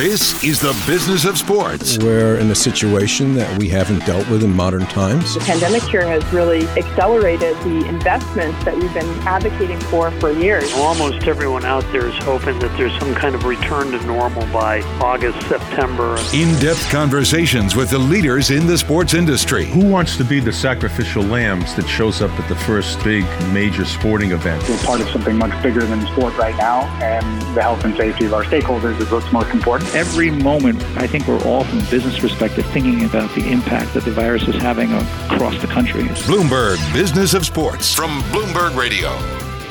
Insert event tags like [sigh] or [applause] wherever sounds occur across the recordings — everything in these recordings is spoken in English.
This is the business of sports. We're in a situation that we haven't dealt with in modern times. The pandemic here has really accelerated the investments that we've been advocating for for years. Almost everyone out there is hoping that there's some kind of return to normal by August, September. In depth conversations with the leaders in the sports industry. Who wants to be the sacrificial lambs that shows up at the first big major sporting event? We're part of something much bigger than sport right now, and the health and safety of our stakeholders is what's most important. Every moment, I think we're all, from a business perspective, thinking about the impact that the virus is having across the country. Bloomberg Business of Sports from Bloomberg Radio.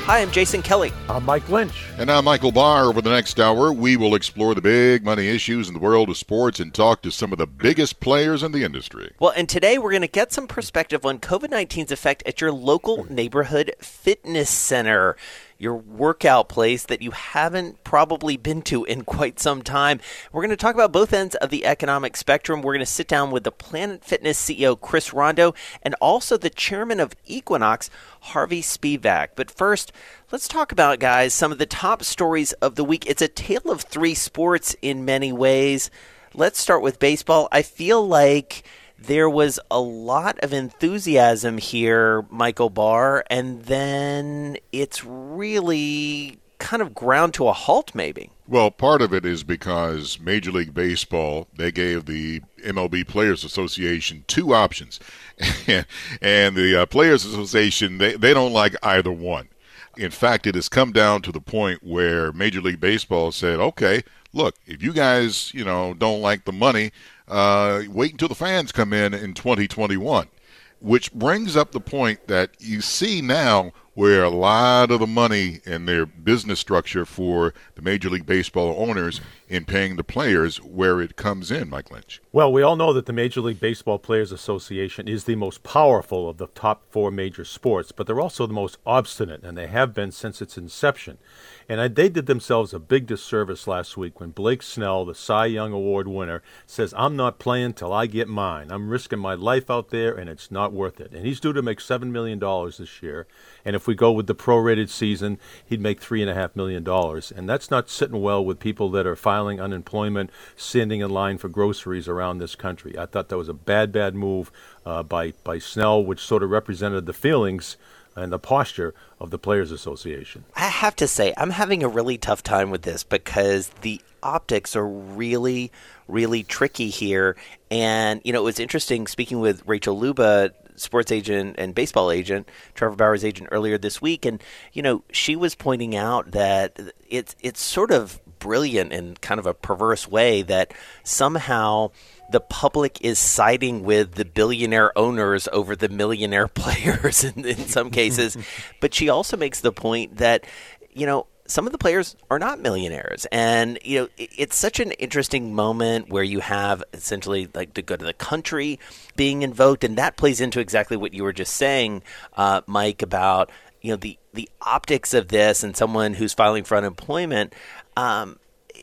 Hi, I'm Jason Kelly. I'm Mike Lynch. And I'm Michael Barr. Over the next hour, we will explore the big money issues in the world of sports and talk to some of the biggest players in the industry. Well, and today we're going to get some perspective on COVID 19's effect at your local neighborhood fitness center your workout place that you haven't probably been to in quite some time. We're going to talk about both ends of the economic spectrum. We're going to sit down with the Planet Fitness CEO, Chris Rondeau, and also the chairman of Equinox, Harvey Spevak. But first, let's talk about, guys, some of the top stories of the week. It's a tale of three sports in many ways. Let's start with baseball. I feel like there was a lot of enthusiasm here, Michael Barr, and then it's really kind of ground to a halt, maybe. Well, part of it is because Major League Baseball they gave the MLB Players Association two options, [laughs] and the uh, Players Association they, they don't like either one. In fact, it has come down to the point where Major League Baseball said, "Okay, look, if you guys you know don't like the money, uh, wait until the fans come in in 2021. Which brings up the point that you see now where a lot of the money in their business structure for the Major League Baseball owners in paying the players, where it comes in, Mike Lynch. Well, we all know that the Major League Baseball Players Association is the most powerful of the top four major sports, but they're also the most obstinate, and they have been since its inception. And I, they did themselves a big disservice last week when Blake Snell, the Cy Young Award winner, says, I'm not playing till I get mine. I'm risking my life out there, and it's not worth it. And he's due to make $7 million this year. And if we go with the prorated season, he'd make $3.5 million. And that's not sitting well with people that are filing unemployment, standing in line for groceries around this country. I thought that was a bad, bad move uh, by, by Snell, which sort of represented the feelings and the posture of the Players Association. I have to say, I'm having a really tough time with this because the optics are really, really tricky here. And, you know, it was interesting speaking with Rachel Luba, sports agent and baseball agent, Trevor Bauer's agent, earlier this week. And, you know, she was pointing out that it's, it's sort of brilliant in kind of a perverse way that somehow the public is siding with the billionaire owners over the millionaire [laughs] players in, in some cases. [laughs] but she also makes the point that, you know, some of the players are not millionaires. And, you know, it's such an interesting moment where you have essentially like the good of the country being invoked. And that plays into exactly what you were just saying, uh, Mike, about, you know, the, the optics of this and someone who's filing for unemployment. Um,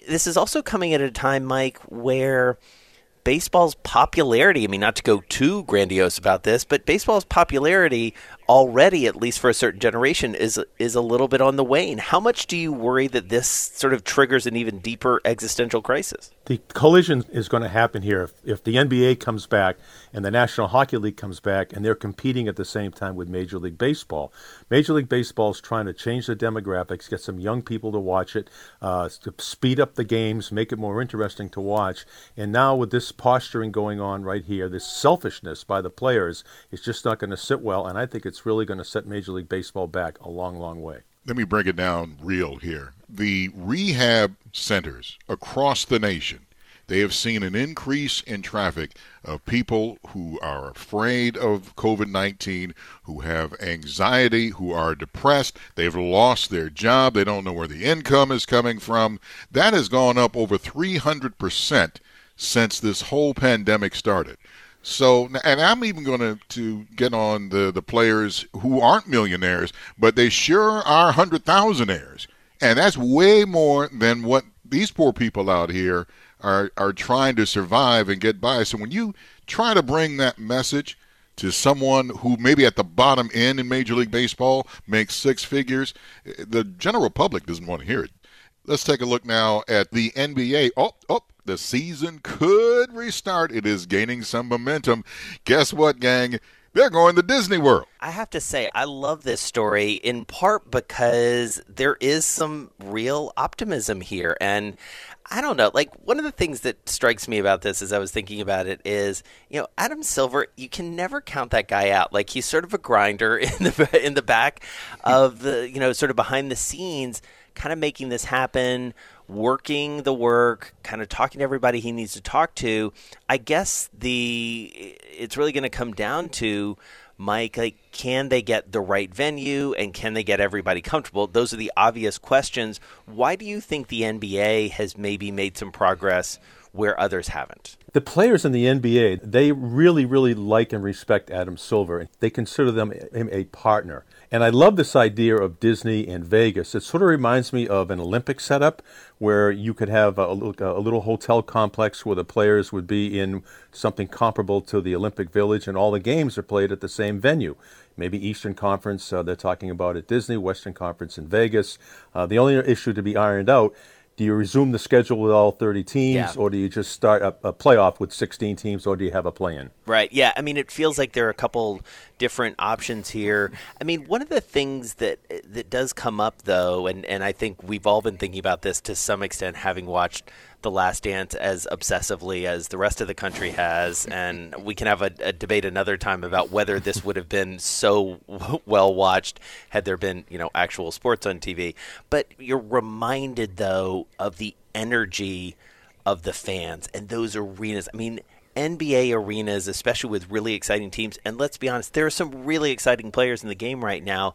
this is also coming at a time, Mike, where baseball's popularity, I mean, not to go too grandiose about this, but baseball's popularity already, at least for a certain generation, is is a little bit on the wane. How much do you worry that this sort of triggers an even deeper existential crisis? The collision is going to happen here if, if the NBA comes back and the National Hockey League comes back and they're competing at the same time with Major League Baseball. Major League Baseball is trying to change the demographics, get some young people to watch it, uh, to speed up the games, make it more interesting to watch. And now with this posturing going on right here, this selfishness by the players, is just not going to sit well. And I think it's it's really going to set Major League Baseball back a long, long way. Let me break it down real here. The rehab centers across the nation they have seen an increase in traffic of people who are afraid of COVID 19, who have anxiety, who are depressed. They've lost their job. They don't know where the income is coming from. That has gone up over 300% since this whole pandemic started. So, and I'm even going to to get on the the players who aren't millionaires, but they sure are hundred thousandaires, and that's way more than what these poor people out here are are trying to survive and get by. So when you try to bring that message to someone who maybe at the bottom end in Major League Baseball makes six figures, eh, the general public doesn't want to hear it. Let's take a look now at the NBA. Oh, oh, The season could restart. It is gaining some momentum. Guess what, gang? They're going to Disney World. I have to say, I love this story in part because there is some real optimism here. And I don't know, like one of the things that strikes me about this as I was thinking about it is, you know, Adam Silver, you can never count that guy out. Like he's sort of a grinder [laughs] in the in the back of the, you know, sort of behind the scenes, kind of making this happen working the work, kind of talking to everybody he needs to talk to. I guess the it's really going to come down to Mike, like, can they get the right venue and can they get everybody comfortable? Those are the obvious questions. Why do you think the NBA has maybe made some progress where others haven't? The players in the NBA, they really, really like and respect Adam Silver. And they consider them a partner. And I love this idea of Disney and Vegas. It sort of reminds me of an Olympic setup where you could have a, a, little hotel complex where the players would be in something comparable to the Olympic Village, and all the games are played at the same venue. Maybe Eastern Conference, uh, they're talking about at Disney, Western Conference in Vegas. Uh, the only issue to be ironed out do you resume the schedule with all 30 teams yeah. or do you just start a, a, playoff with 16 teams or do you have a play-in right yeah i mean it feels like there are a couple different options here i mean one of the things that that does come up though and, and i think we've all been thinking about this to some extent having watched the Last Dance as obsessively as the rest of the country has, and we can have a, a debate another time about whether this would have been so well watched had there been, you know, actual sports on TV. But you're reminded though of the energy of the fans and those arenas. I mean. NBA arenas, especially with really exciting teams. And let's be honest, there are some really exciting players in the game right now.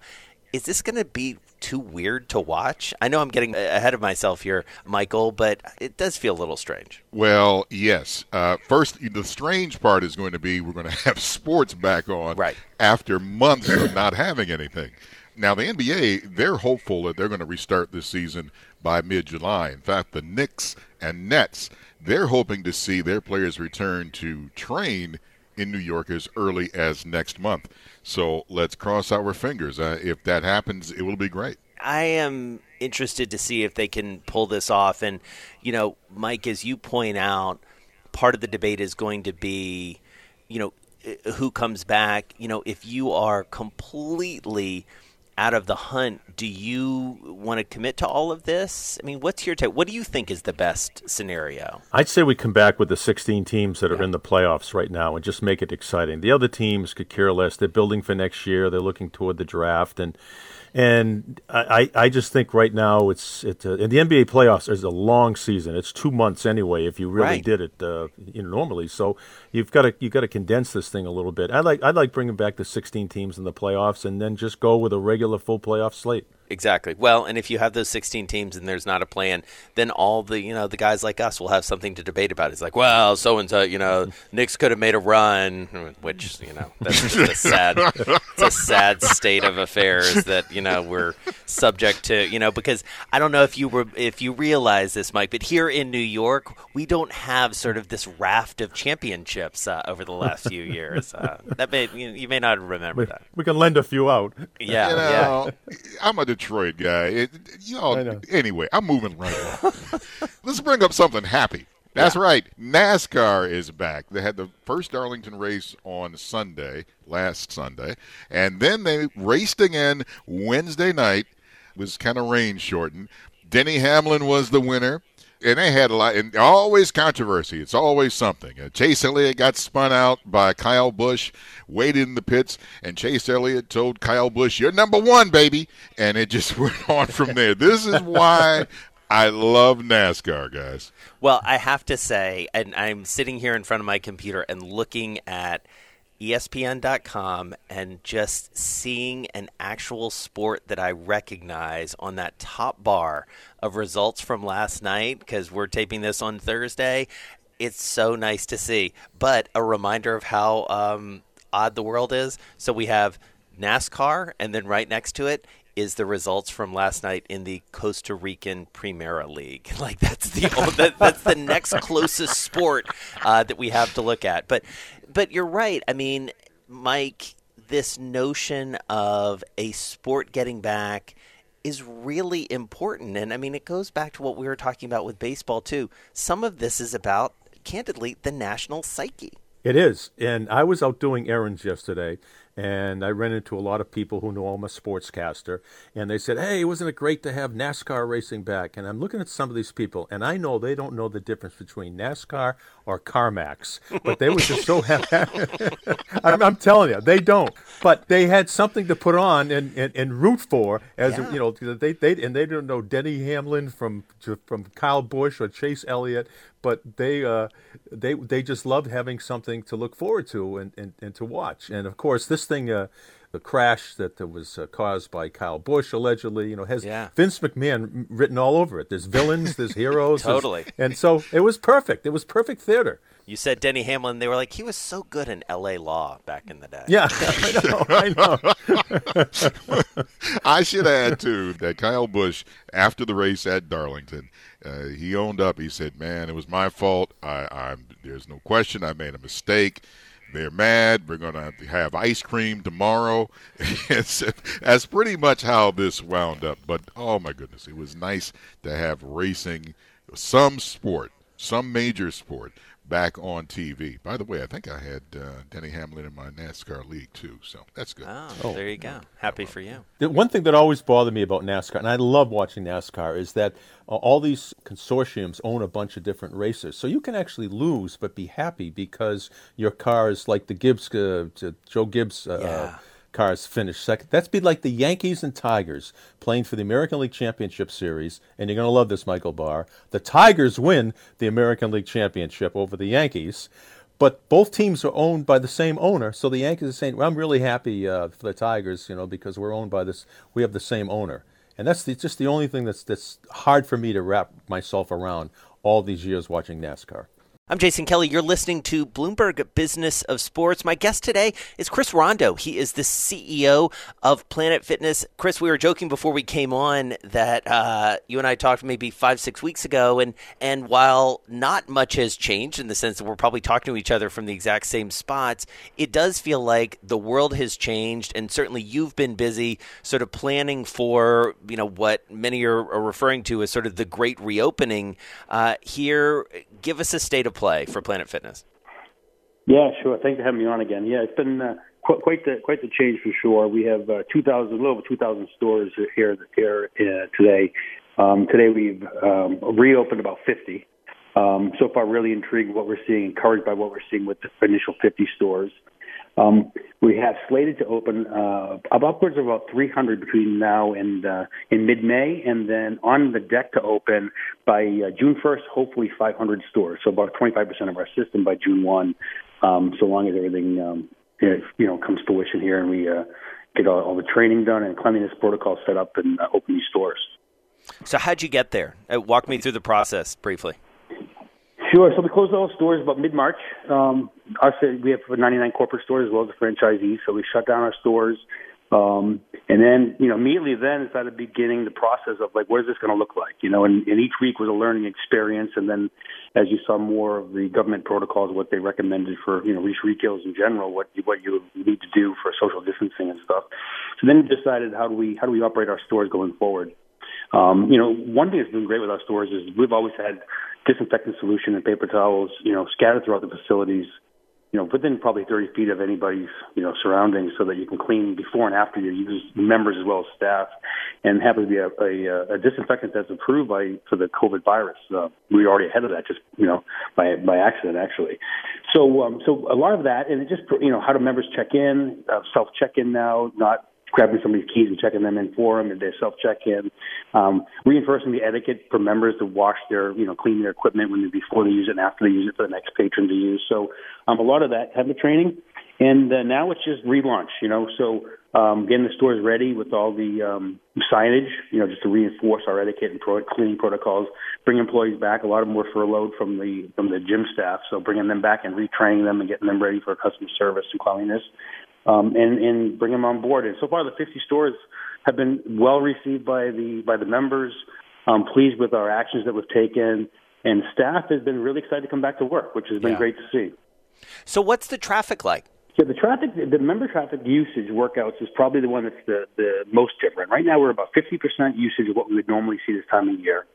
Is this going to be too weird to watch? I know I'm getting ahead of myself here, Michael, but it does feel a little strange. Well, yes. Uh, first, the strange part is going to be we're going [laughs] to have sports back on right. after months of not having anything. Now, the NBA, they're hopeful that they're going to restart this season by mid July. In fact, the Knicks and Nets, they're hoping to see their players return to train in New York as early as next month. So let's cross our fingers. Uh, if that happens, it will be great. I am interested to see if they can pull this off. And, you know, Mike, as you point out, part of the debate is going to be, you know, who comes back. You know, if you are completely out of the hunt, do you want to commit to all of this? I mean, what's your take? What do you think is the best scenario? I'd say we come back with the 16 teams that are yeah. in the playoffs right now and just make it exciting. The other teams could care less. They're building for next year. They're looking toward the draft and and I, I just think right now it's it uh, and the NBA playoffs is a long season. It's two months anyway if you really right. did it uh, you know, normally. So you've got to you've got to condense this thing a little bit. I like I'd like bringing back the 16 teams in the playoffs and then just go with a regular full playoff slate. Exactly. Well, and if you have those 16 teams and there's not a plan, then all the you know the guys like us will have something to debate about. It's like, well, so and so, you know, Knicks could have made a run, which you know that's just a sad, it's a sad state of affairs that you know we're subject to. You know, because I don't know if you were if you realize this, Mike, but here in New York, we don't have sort of this raft of championships uh, over the last few years. Uh, that may you, you, may not remember we, that. We can lend a few out. Yeah, you know, yeah. I'm a Detroit guy. It, y'all, anyway, I'm moving right along. [laughs] Let's bring up something happy. That's yeah. right. NASCAR is back. They had the first Darlington race on Sunday, last Sunday, and then they raced again Wednesday night. It was kind of rain shortened. Denny Hamlin was the winner and they had a lot, and always controversy. It's always something. Uh, Chase Elliott got spun out by Kyle Busch, waited in the pits, and Chase Elliott told Kyle Busch, "You're number one, baby," and it just [laughs] went on from there. This is why I love NASCAR, guys. Well, I have to say, and I'm sitting here in front of my computer and looking at ESPN.com and just seeing an actual sport that I recognize on that top bar of results from last night because we're taping this on Thursday. It's so nice to see. But a reminder of how um, odd the world is. So we have NASCAR, and then right next to it is the results from last night in the Costa Rican Primera League. [laughs] Like that's the that, that's the next closest sport uh, that we have to look at. But but you're right. I mean, Mike, this notion of a sport getting back is really important. And I mean, it goes back to what we were talking about with baseball, too. Some of this is about, candidly, the national psyche. It is. And I was out doing errands yesterday, and I ran into a lot of people who know I'm a sportscaster, and they said, "Hey, wasn't it great to have NASCAR racing back?" And I'm looking at some of these people, and I know they don't know the difference between NASCAR or CarMax, but they were just so [laughs] happy. [laughs] I'm, I'm, telling you, they don't. But they had something to put on and, and, and root for, as yeah. you know, they they and they don't know Denny Hamlin from from Kyle Busch or Chase Elliott, but they uh, they they just loved having something to look forward to and, and, and to watch. And of course, this thing, uh, the crash that was uh, caused by Kyle Busch allegedly, you know, has yeah. Vince McMahon written all over it. There's villains, there's heroes, totally. There's, and so it was perfect. It was perfect theater. You said Denny Hamlin. They were like, he was so good in L.A. Law back in the day. Yeah, [laughs] I know. I know. [laughs] I should add too that Kyle Busch, after the race at Darlington, uh, he owned up. He said, "Man, it was my fault. I, I'm. There's no question. I made a mistake." They're mad. We're going to have ice cream tomorrow. [laughs] that's pretty much how this wound up. But oh my goodness, it was nice to have racing, some sport, some major sport back on TV. By the way, I think I had uh, Denny Hamlin in my NASCAR league too, so that's good. Oh, oh there you go. Happy for you. The one thing that always bothered me about NASCAR, and I love watching NASCAR, is that uh, all these consortiums own a bunch of different racers. So you can actually lose but be happy because your car is like the Gibbs, uh, Joe Gibbs. Uh, yeah cars finish second. That's be like the Yankees and Tigers playing for the American League Championship Series, and you're going to love this, Michael Barr. The Tigers win the American League Championship over the Yankees, but both teams are owned by the same owner. So the Yankees are saying, well, "I'm really happy uh, for the Tigers, you know, because we're owned by this. We have the same owner." And that's the, just the only thing that's that's hard for me to wrap myself around all these years watching NASCAR. I'm Jason Kelly. You're listening to Bloomberg Business of Sports. My guest today is Chris Rondeau. He is the CEO of Planet Fitness. Chris, we were joking before we came on that uh, you and I talked maybe five, six weeks ago, and and while not much has changed in the sense that we're probably talking to each other from the exact same spots, it does feel like the world has changed, and certainly you've been busy, sort of planning for you know what many are, are referring to as sort of the great reopening. Uh, here, give us a state of play for Planet Fitness? Yeah, sure. Thanks for having me on again. Yeah, it's been uh, qu- quite the quite the change for sure. We have uh, 2,000, a little over 2,000 stores here here uh, today. Um, today we've um, reopened about 50. Um, so far, really intrigued what we're seeing, encouraged by what we're seeing with the initial 50 stores. Um, we have slated to open uh, upwards of about 300 between now and uh, in mid-May, and then on the deck to open by uh, June 1st, hopefully 500 stores. So about 25% of our system by June 1, um, so long as everything um, you know comes to fruition here and we uh, get all, all the training done and cleanliness protocols set up and uh, open these stores. So how'd you get there? Uh, walk me through the process briefly. Sure. So we closed all stores about mid March. Um, us, we have 99 corporate stores as well as the franchisees. So we shut down our stores. Um, and then, you know, immediately then started beginning the process of like, what is this going to look like? You know, and, and each week was a learning experience. And then as you saw more of the government protocols, what they recommended for, you know, retailers in general, what what you need to do for social distancing and stuff. So then we decided how do we, how do we operate our stores going forward? Um, you know, one thing that's been great with our stores is we've always had disinfectant solution and paper towels, you know, scattered throughout the facilities, you know, within probably 30 feet of anybody's, you know, surroundings so that you can clean before and after you use members as well as staff and happens to be a, a, a disinfectant that's approved by, for the COVID virus. Uh, we were already ahead of that just, you know, by, by accident actually. So, um, so a lot of that and it just, you know, how do members check in, uh, self check in now, not grabbing somebody's keys and checking them in for them, and they self check in. Um, reinforcing the etiquette for members to wash their, you know, clean their equipment when they, before they use it and after they use it for the next patron to use. So um, a lot of that type of training. And uh, now it's just relaunch, you know. So um, getting the stores ready with all the um, signage, you know, just to reinforce our etiquette and pro- cleaning protocols. Bring employees back. A lot of them were furloughed from the from the gym staff, so bringing them back and retraining them and getting them ready for customer service and cleanliness um, and, and bring them on board. And so far, the 50 stores have been well received by the by the members. I'm pleased with our actions that we've taken, and staff has been really excited to come back to work, which has been yeah. great to see. So, what's the traffic like? Yeah, the traffic, the member traffic usage workouts is probably the one that's the, the most different. Right now, we're about 50% usage of what we would normally see this time of year.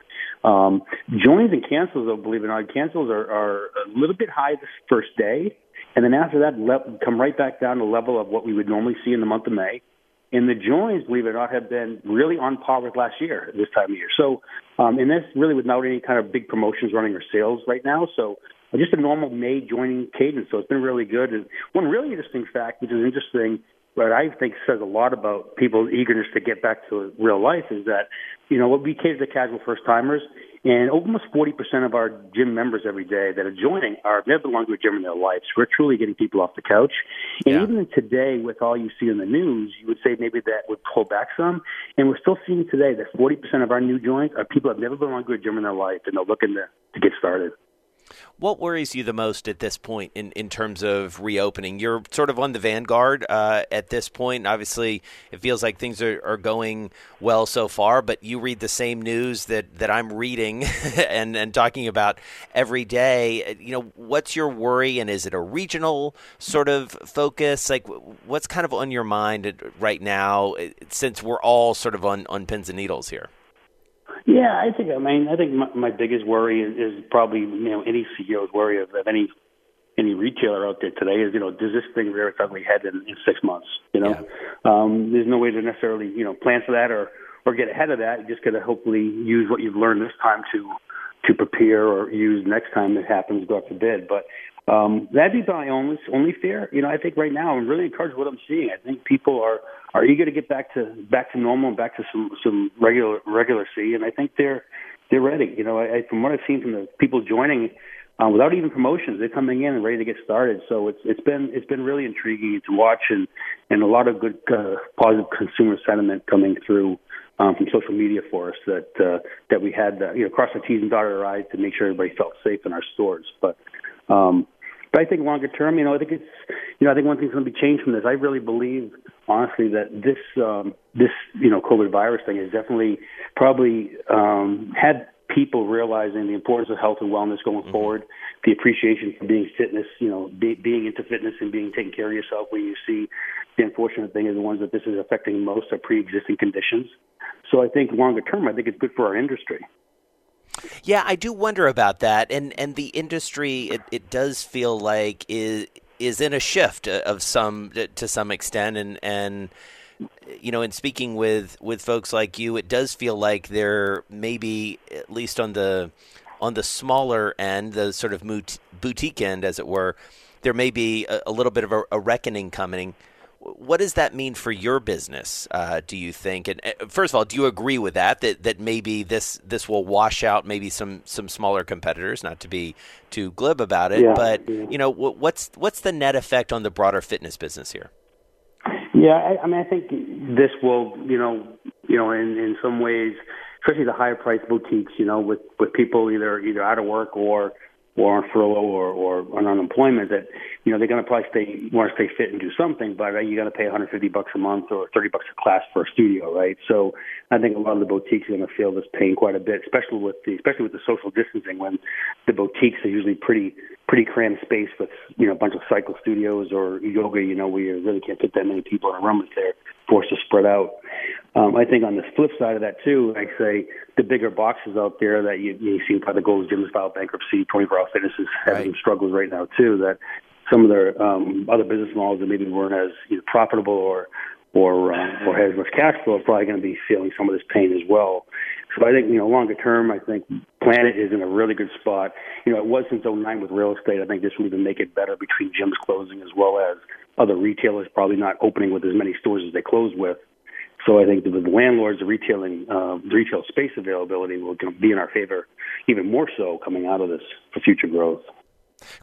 Um, joins and cancels, though, believe it or not, cancels are, are a little bit high this first day, and then after that, le- come right back down to level of what we would normally see in the month of May. And the joins, believe it or not, have been really on par with last year at this time of year. So, um, and that's really without any kind of big promotions running or sales right now. So, just a normal May joining cadence. So it's been really good. And one really interesting fact, which is interesting, but I think says a lot about people's eagerness to get back to real life, is that you know what we cater to casual first timers, and almost 40% of our gym members every day that are joining are never belonged to a gym in their lives. We're truly getting people off the couch. And yeah. even today, with all you see in the news, you would say maybe that would pull back some. And we're still seeing today that 40% of our new joins are people that have never belonged to a gym in their life, and they're looking to, to get started. What worries you the most at this point in, in terms of reopening? You're sort of on the vanguard uh, at this point. Obviously, it feels like things are, are going well so far, but you read the same news that, that I'm reading [laughs] and, and talking about every day. You know, what's your worry, and is it a regional sort of focus? Like, what's kind of on your mind right now since we're all sort of on, on pins and needles here? Yeah, I think. I mean, I think my, my biggest worry is, is probably you know any CEO's worry of, of any any retailer out there today is you know does this thing rear its ugly head in, in six months? You know, yeah. um, there's no way to necessarily you know plan for that or or get ahead of that. You just got to hopefully use what you've learned this time to to prepare or use next time it happens, God forbid. But um, that'd be my only only fear. You know, I think right now I'm really encouraged with what I'm seeing. I think people are are eager to get back to back to normal and back to some some regular regularcy, and I think they're they're ready. You know, I, from what I've seen from the people joining, um, without even promotions, they're coming in and ready to get started. So it's it's been it's been really intriguing to watch and and a lot of good uh, positive consumer sentiment coming through um, from social media for us that uh, that we had uh, you know cross the T's and dotted our I's to make sure everybody felt safe in our stores. But um, but I think longer term, you know, I think it's, you know, I think one thing's going to be changed from this. I really believe, honestly, that this, um, this, you know, COVID virus thing has definitely probably um, had people realizing the importance of health and wellness going mm-hmm. forward, the appreciation for being fitness, you know, be, being into fitness and being taking care of yourself. When you see the unfortunate thing is the ones that this is affecting most are pre-existing conditions. So I think longer term, I think it's good for our industry. Yeah, I do wonder about that, and and the industry it, it does feel like is is in a shift uh, of some uh, to some extent, and and you know, in speaking with with folks like you, it does feel like there maybe at least on the on the smaller end, the sort of boutique end, as it were, there may be a, a little bit of a, a reckoning coming what does that mean for your business? Uh, do you think? And uh, first of all, do you agree with that? That that maybe this this will wash out maybe some some smaller competitors, not to be too glib about it, yeah, but yeah. you know what's what's the net effect on the broader fitness business here? Yeah, I, I mean, I think this will, you know, you know, in in some ways, especially the higher priced boutiques, you know, with with people either either out of work or or on furlough or, or on unemployment that you know they're going to probably stay want to stay fit and do something, but uh, you got to pay 150 bucks a month or 30 bucks a class for a studio, right? So I think a lot of the boutiques are going to feel this pain quite a bit, especially with the especially with the social distancing when the boutiques are usually pretty pretty crammed space with you know a bunch of cycle studios or yoga, you know, you really can't fit that many people in a room if they're forced to spread out. Um, I think on the flip side of that too, like say the bigger boxes out there that you, you see by the Gold's Gym file bankruptcy, 24 Hour Fitness is having right. struggles right now too. That some of their um, other business models that maybe weren't as either profitable or or uh, or has much cash flow are probably going to be feeling some of this pain as well. So I think you know longer term, I think Planet is in a really good spot. You know, it was since 09 with real estate. I think this will even make it better between gyms closing as well as other retailers probably not opening with as many stores as they closed with. So I think with the landlords, the retailing, uh, the retail space availability will be in our favor, even more so coming out of this for future growth.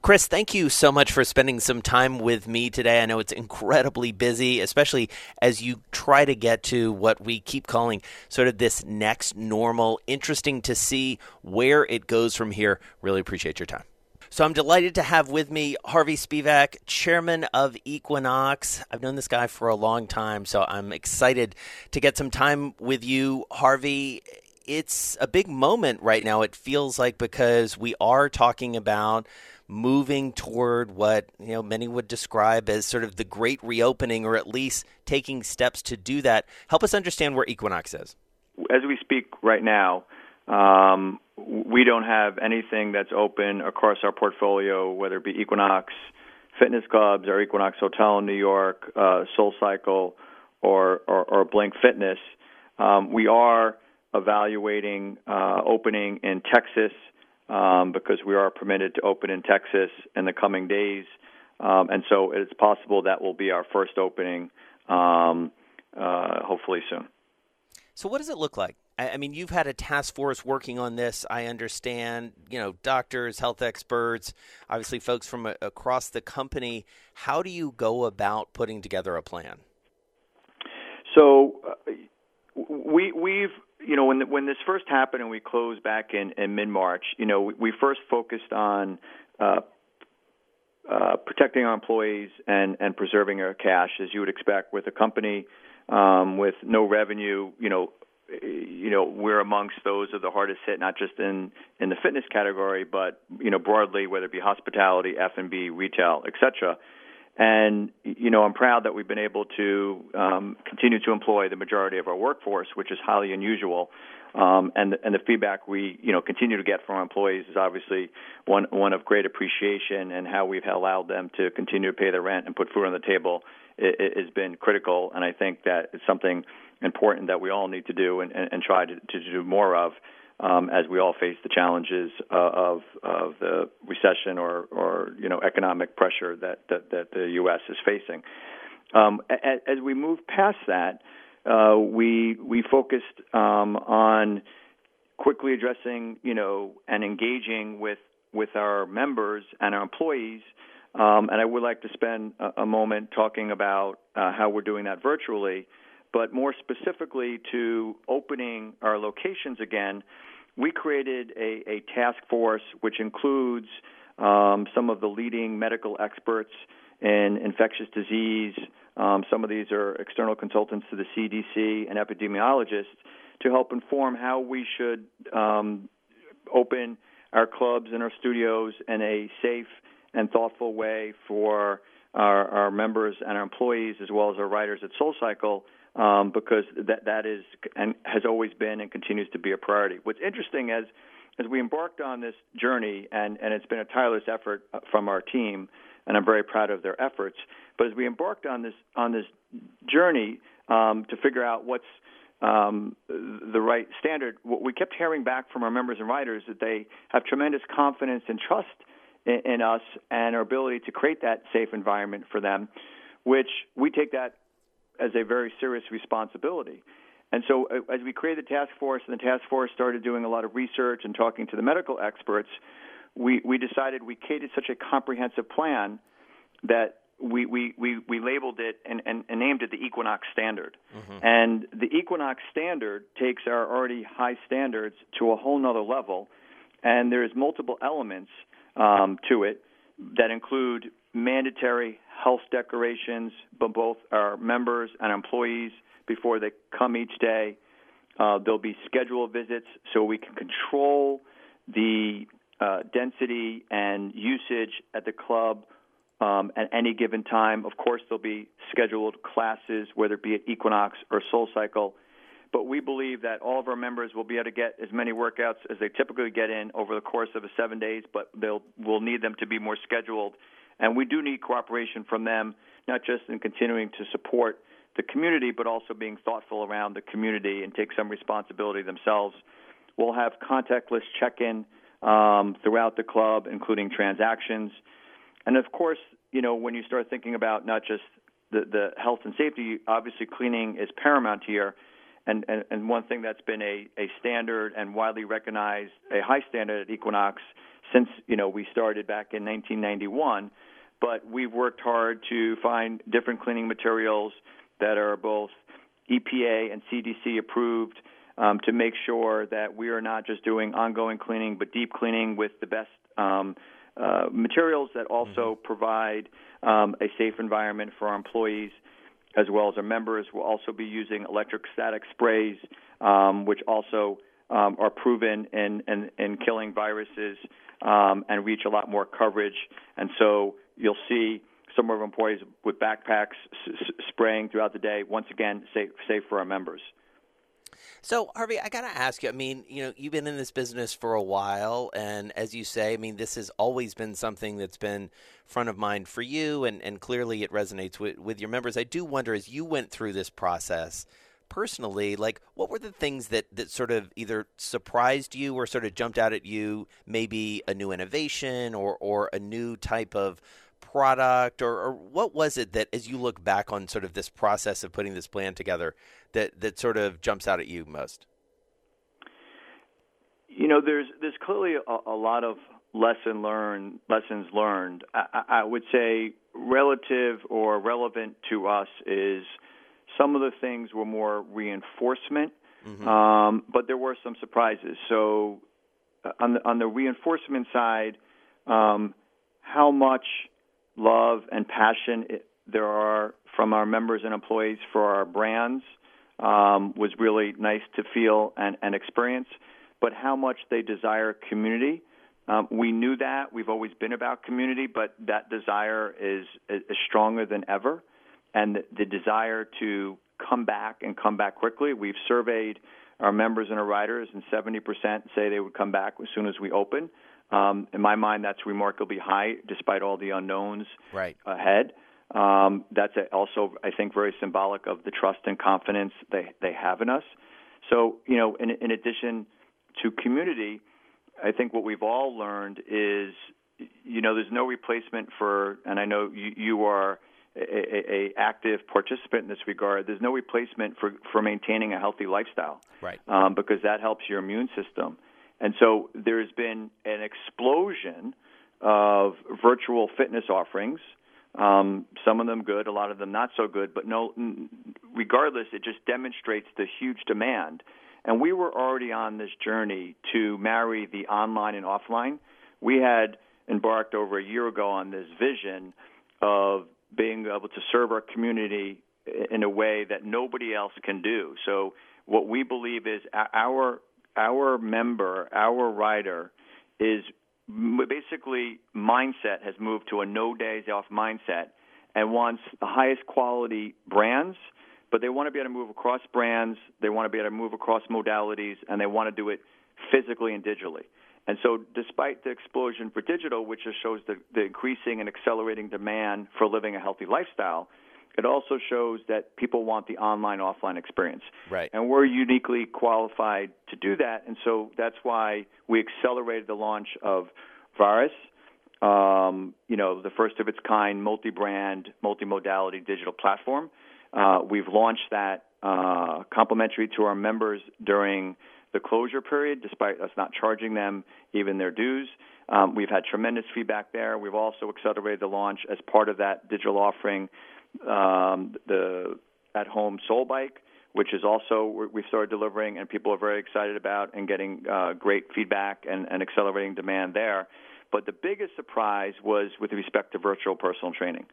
Chris, thank you so much for spending some time with me today. I know it's incredibly busy, especially as you try to get to what we keep calling sort of this next normal. Interesting to see where it goes from here. Really appreciate your time. So I'm delighted to have with me Harvey Spevak, chairman of Equinox. I've known this guy for a long time, so I'm excited to get some time with you, Harvey. it's a big moment right now. It feels like because we are talking about moving toward what you know many would describe as sort of the great reopening, or at least taking steps to do that. Help us understand where Equinox is. As we speak right now, um, we don't have anything that's open across our portfolio, whether it be Equinox Fitness Clubs or Equinox Hotel in New York, uh, Soul Cycle, or, or, or Blink Fitness. Um, we are evaluating uh, opening in Texas um, because we are permitted to open in Texas in the coming days. Um, and so it's possible that will be our first opening, um, uh, hopefully soon. So, what does it look like? I mean, you've had a task force working on this. I understand, you know, doctors, health experts, obviously folks from a, across the company. How do you go about putting together a plan? So, uh, we we've you know, when the, when this first happened and we closed back in, in mid March, you know, we, we, first focused on uh, uh, protecting our employees and and preserving our cash, as you would expect with a company um, with no revenue. You know, you know, we're amongst those of the hardest hit, not just in in the fitness category, but you know, broadly, whether it be hospitality, F and B, retail, et cetera. And you know, I'm proud that we've been able to um, continue to employ the majority of our workforce, which is highly unusual. Um, and and the feedback we you know continue to get from our employees is obviously one one of great appreciation, and how we've allowed them to continue to pay their rent and put food on the table it, it has been critical. And I think that it's something important that we all need to do and, and, and try to, to do more of um, as we all face the challenges uh, of of the recession or or you know economic pressure that that, that the U.S. is facing. Um, as, as, we move past that, uh, we we focused um, on quickly addressing you know and engaging with with our members and our employees. Um, and I would like to spend a, a moment talking about uh, how we're doing that virtually but more specifically to opening our locations again, we created a, a task force which includes um, some of the leading medical experts in infectious disease. Um, some of these are external consultants to the CDC and epidemiologists to help inform how we should um, open our clubs and our studios in a safe and thoughtful way for our, our members and our employees, as well as our writers at SoulCycle, um, because that that is and has always been and continues to be a priority. What's interesting as as we embarked on this journey, and and it's been a tireless effort uh, from our team, and I'm very proud of their efforts. But as we embarked on this on this journey um, to figure out what's um, the right standard, what we kept hearing back from our members and writers that they have tremendous confidence and trust in, in us and our ability to create that safe environment for them, which we take that as a very serious responsibility. And so, uh, as we created the task force, and the task force started doing a lot of research and talking to the medical experts, we, we decided we created such a comprehensive plan that we, we, we, we labeled it and, and, and named it the Equinox Standard. Mm-hmm. And the Equinox Standard takes our already high standards to a whole nother level. And there's multiple elements um, to it that include mandatory health declarations by both our members and employees before they come each day. Uh, there'll be scheduled visits so we can control the uh, density and usage at the club um, at any given time. Of course, there'll be scheduled classes, whether it be at Equinox or Soul Cycle. But we believe that all of our members will be able to get as many workouts as they typically get in over the course of the seven days, but they'll we'll need them to be more scheduled and we do need cooperation from them, not just in continuing to support the community, but also being thoughtful around the community and take some responsibility themselves. We'll have contactless check in um, throughout the club, including transactions. And of course, you know, when you start thinking about not just the, the health and safety, obviously cleaning is paramount here. And, and, and one thing that's been a, a standard and widely recognized, a high standard at Equinox since you know we started back in 1991. But we've worked hard to find different cleaning materials that are both EPA and CDC approved um, to make sure that we are not just doing ongoing cleaning, but deep cleaning with the best um, uh, materials that also mm-hmm. provide um, a safe environment for our employees as well as our members. We'll also be using electrostatic sprays, um, which also um, are proven in, in, in killing viruses um, and reach a lot more coverage. And so you'll see some of our employees with backpacks s- spraying throughout the day. Once again, safe, safe for our members. So, Harvey, I got to ask you. I mean, you know, you've been in this business for a while, and as you say, I mean, this has always been something that's been front of mind for you, and, and clearly it resonates with, with your members. I do wonder, as you went through this process personally, like, what were the things that, that sort of either surprised you or sort of jumped out at you? Maybe a new innovation or, or a new type of product? Or, or, what was it that as you look back on sort of this process of putting this plan together that that sort of jumps out at you most? You know there's there's clearly a, a lot of lesson learned lessons learned. I, I would say relative or relevant to us is some of the things were more reinforcement mm-hmm. um, but there were some surprises so uh, on the on the reinforcement side um, how much love and passion there are from our members and employees for our brands um, was really nice to feel and, and experience. But how much they desire community, um, we knew that. We've always been about community, but that desire is, is stronger than ever. And the, desire to come back and come back quickly. We've surveyed our members and our riders, and 70% say they would come back as soon as we open. Um, in my mind, that's remarkably high, despite all the unknowns right. ahead. Um, that's also, I think, very symbolic of the trust and confidence they they have in us. So, you know, in, in addition to community, I think what we've all learned is, you know, there's no replacement for, and I know you, you are a, a, a, active participant in this regard. There's no replacement for for maintaining a healthy lifestyle, right? Um, because that helps your immune system. And so there's been an explosion of virtual fitness offerings. Um, some of them good, a lot of them not so good. But no, regardless, it just demonstrates the huge demand. And we were already on this journey to marry the online and offline. We had embarked over a year ago on this vision of being able to serve our community in a way that nobody else can do. So what we believe is our our member, our rider, is basically mindset has moved to a no days off mindset and wants the highest quality brands, but they want to be able to move across brands, they want to be able to move across modalities, and they want to do it physically and digitally. And so, despite the explosion for digital, which just shows the, the increasing and accelerating demand for living a healthy lifestyle, it also shows that people want the online offline experience. Right. And we're uniquely qualified to do that. And so that's why we accelerated the launch of Variis, um, you know, the first of its kind multi brand, multi modality digital platform. Uh, we've launched that uh, complimentary to our members during the closure period, despite us not charging them even their dues. Um, we've had tremendous feedback there. We've also accelerated the launch as part of that digital offering um, the at home soul bike, which is also we've started delivering, and people are very excited about and getting uh, great feedback and, and accelerating demand there. But the biggest surprise was with respect to virtual personal training.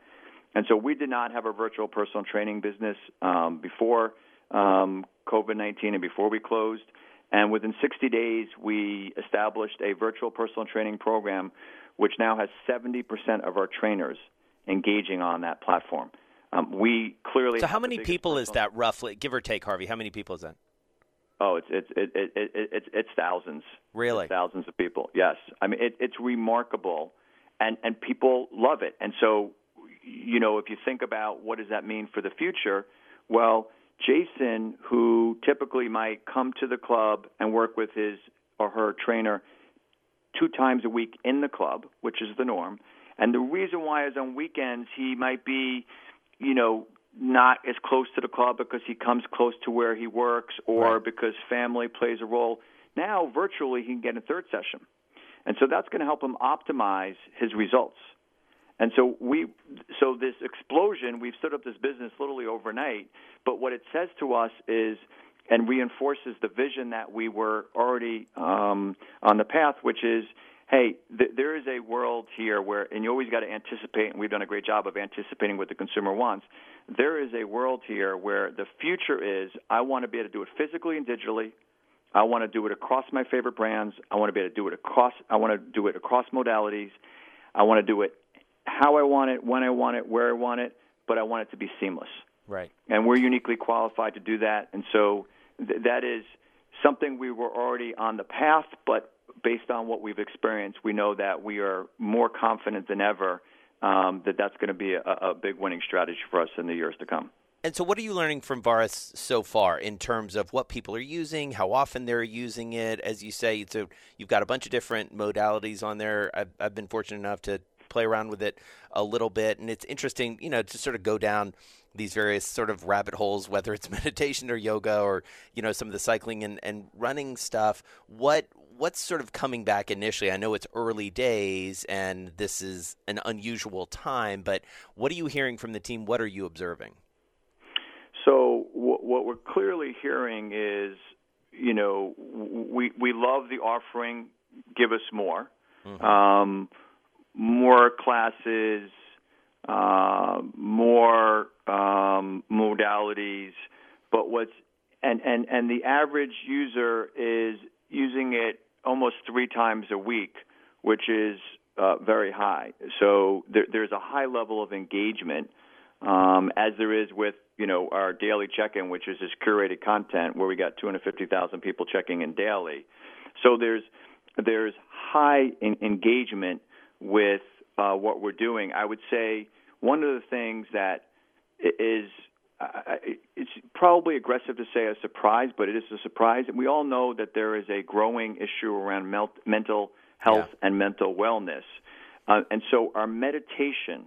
And so we did not have a virtual personal training business um, before um, COVID 19 and before we closed. And within 60 days, we established a virtual personal training program, which now has 70% of our trainers engaging on that platform. Um, we clearly. So, how many people is that roughly, give or take, Harvey? How many people is that? Oh, it's it's it, it, it, it's it's thousands. Really, it's thousands of people. Yes, I mean it, it's remarkable, and and people love it. And so, you know, if you think about what does that mean for the future, well, Jason, who typically might come to the club and work with his or her trainer two times a week in the club, which is the norm, and the reason why is on weekends he might be you know, not as close to the club because he comes close to where he works or right. because family plays a role. Now, virtually, he can get a third session. And so that's going to help him optimize his results. And so we, so this explosion, we've stood up this business literally overnight. But what it says to us is, and reinforces the vision that we were already um, on the path, which is hey, th- there is a world here where, and you always got to anticipate, and we've done a great job of anticipating what the consumer wants. There is a world here where the future is I want to be able to do it physically and digitally. I want to do it across my favorite brands. I want to be able to do it across. I want to do it across modalities. I want to do it how I want it, when I want it, where I want it, but I want it to be seamless. Right. And we're uniquely qualified to do that. And so th- that is something we were already on the path, but based on what we've experienced, we know that we are more confident than ever um, that that's going to be a, a big winning strategy for us in the years to come. And so, what are you learning from Variis so far in terms of what people are using, how often they're using it? As you say, so you've got a bunch of different modalities on there. I've, I've been fortunate enough to play around with it a little bit, and it's interesting, you know, to sort of go down these various sort of rabbit holes, whether it's [laughs] meditation or yoga or you know some of the cycling and, and running stuff. What what's sort of coming back initially? I know it's early days and this is an unusual time, but what are you hearing from the team? What are you observing? So what we're clearly hearing is, you know, we we love the offering. Give us more, mm-hmm. um, more classes, uh, more um, modalities. But what's and and and the average user is using it almost three times a week, which is uh, very high. So there, there's a high level of engagement, um, as there is with you know our daily check-in, which is this curated content where we got 250,000 people checking in daily. So there's there's high in engagement with uh, what we're doing. I would say one of the things that is it's probably aggressive to say a surprise, but it is a surprise. And we all know that there is a growing issue around mental health yeah. and mental wellness. Uh, and so our meditation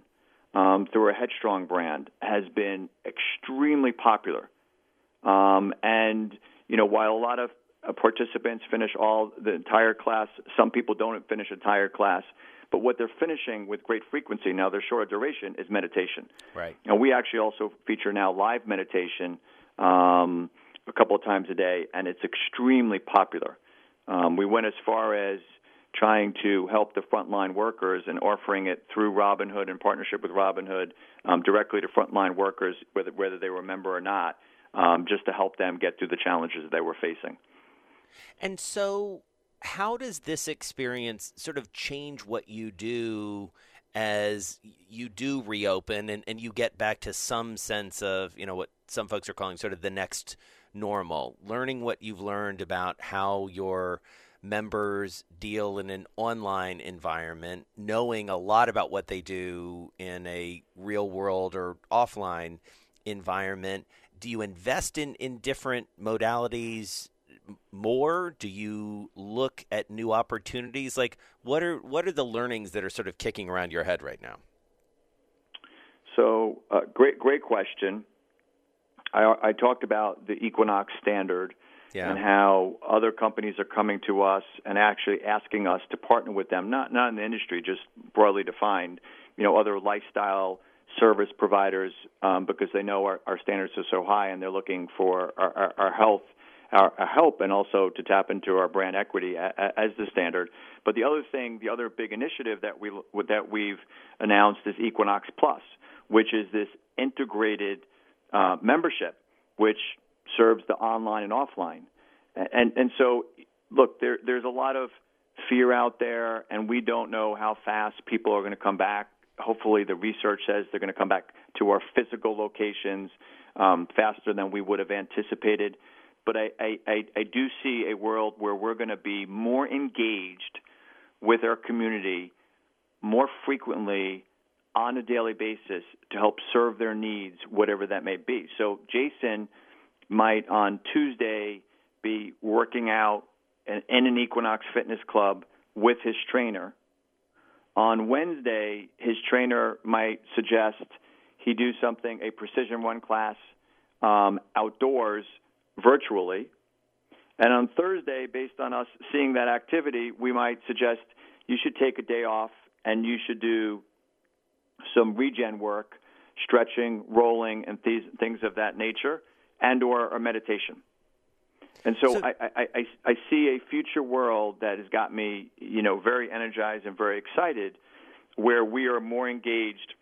um, through our Headstrong brand has been extremely popular. Um, and, you know, while a lot of uh, participants finish all the entire class, some people don't finish entire class. But what they're finishing with great frequency now, their shorter duration is meditation. Right. And we actually also feature now live meditation um, a couple of times a day, and it's extremely popular. Um, we went as far as trying to help the frontline workers and offering it through Robinhood in partnership with Robinhood um, directly to frontline workers, whether whether they were a member or not, um, just to help them get through the challenges they were facing. And so, how does this experience sort of change what you do as you do reopen and, and you get back to some sense of, you know, what some folks are calling sort of the next normal, learning what you've learned about how your members deal in an online environment, knowing a lot about what they do in a real world or offline environment. Do you invest in, in different modalities more? Do you look at new opportunities? Like what are what are the learnings that are sort of kicking around your head right now? So, uh, great great question. I, I talked about the Equinox standard yeah. and how other companies are coming to us and actually asking us to partner with them. Not not in the industry, just broadly defined. You know, other lifestyle service providers um, because they know our, our standards are so high and they're looking for our, our, our health our, help and also to tap into our brand equity as the standard. But the other thing, the other big initiative that we that we've announced is Equinox Plus, which is this integrated uh, membership, which serves the online and offline. And and so, look, there there's a lot of fear out there, and we don't know how fast people are going to come back. Hopefully, the research says they're going to come back to our physical locations um, faster than we would have anticipated. But I, I, I, I do see a world where we're going to be more engaged with our community more frequently on a daily basis to help serve their needs, whatever that may be. So, Jason might on Tuesday be working out in, an Equinox Fitness Club with his trainer. On Wednesday, his trainer might suggest he do something, a precision run class um, outdoors virtually. And on Thursday, based on us seeing that activity, we might suggest you should take a day off and you should do some regen work, stretching, rolling, and th- things of that nature, and or a meditation. And so, so I, I, I, I see a future world that has got me, you know, very energized and very excited, where we are more engaged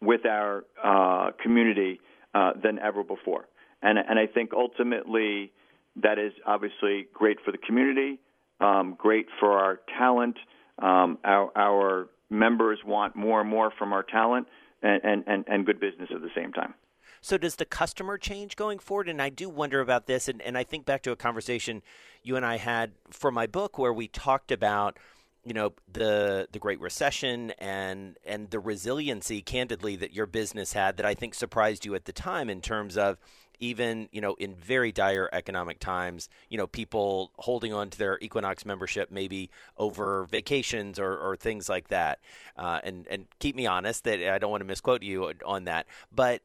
with our uh, community uh, than ever before. And and I think ultimately that is obviously great for the community, um, great for our talent. Um, our, our members want more and more from our talent and, and, and good business at the same time. So does the customer change going forward? And I do wonder about this, and, and I think back to a conversation you and I had for my book where we talked about you know the the Great Recession and and the resiliency, candidly, that your business had that I think surprised you at the time in terms of even you know in very dire economic times, you know people holding on to their Equinox membership maybe over vacations or, or things like that. Uh, and and keep me honest that I don't want to misquote you on that, but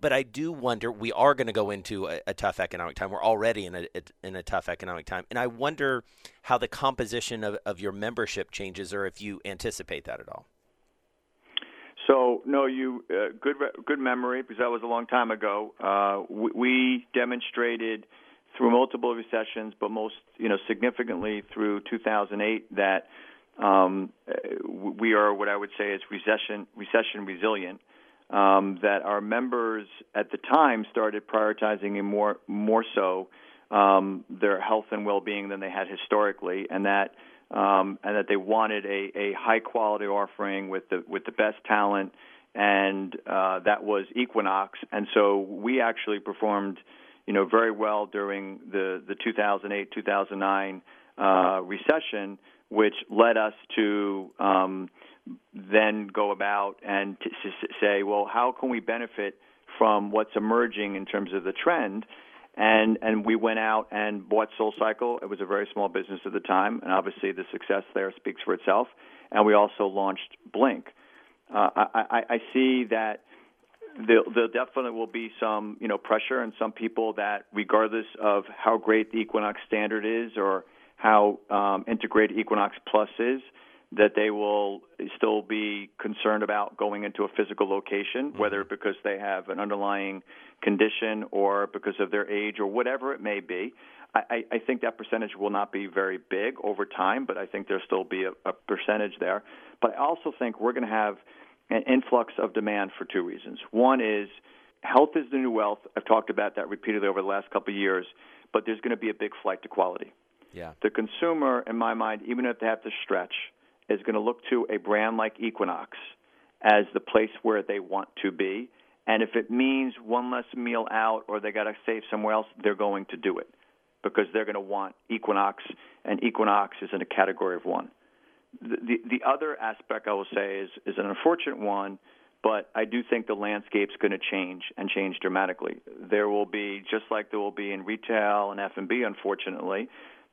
but I do wonder. We are going to go into a, a, tough economic time. We're already in a, in a tough economic time, and I wonder how the composition of, of your membership changes, or if you anticipate that at all. No, you uh, good good memory because that was a long time ago. Uh, we, we demonstrated through multiple recessions, but most you know significantly through 2008 that um, we are what I would say is recession recession resilient um, that our members at the time started prioritizing more more so um, their health and well-being than they had historically, and that um, and that they wanted a, a high quality offering with the with the best talent, and uh, that was Equinox. And so we actually performed, you know, very well during the the 2008 2009 uh, recession, which led us to um, then go about and to say, well, how can we benefit from what's emerging in terms of the trend? And and we went out and bought SoulCycle. It was a very small business at the time, and obviously the success there speaks for itself. And we also launched Blink. Uh, I, I, I see that there, there definitely will be some you know pressure and some people that regardless of how great the Equinox standard is or how um, integrated Equinox Plus is, that they will still be concerned about going into a physical location, mm-hmm. whether because they have an underlying condition or because of their age or whatever it may be. I, I think that percentage will not be very big over time, but I think there'll still be a, a percentage there. But I also think we're going to have an influx of demand for two reasons. One is health is the new wealth. I've talked about that repeatedly over the last couple of years, but there's going to be a big flight to quality. Yeah. The consumer, in my mind, even if they have to stretch, is going to look to a brand like Equinox as the place where they want to be. And if it means one less meal out or they got to save somewhere else, they're going to do it because they're going to want Equinox, and Equinox is in a category of one. The, the, the other aspect I will say is, is an unfortunate one, but I do think the landscape's going to change and change dramatically. There will be, just like there will be in retail and F&B, unfortunately,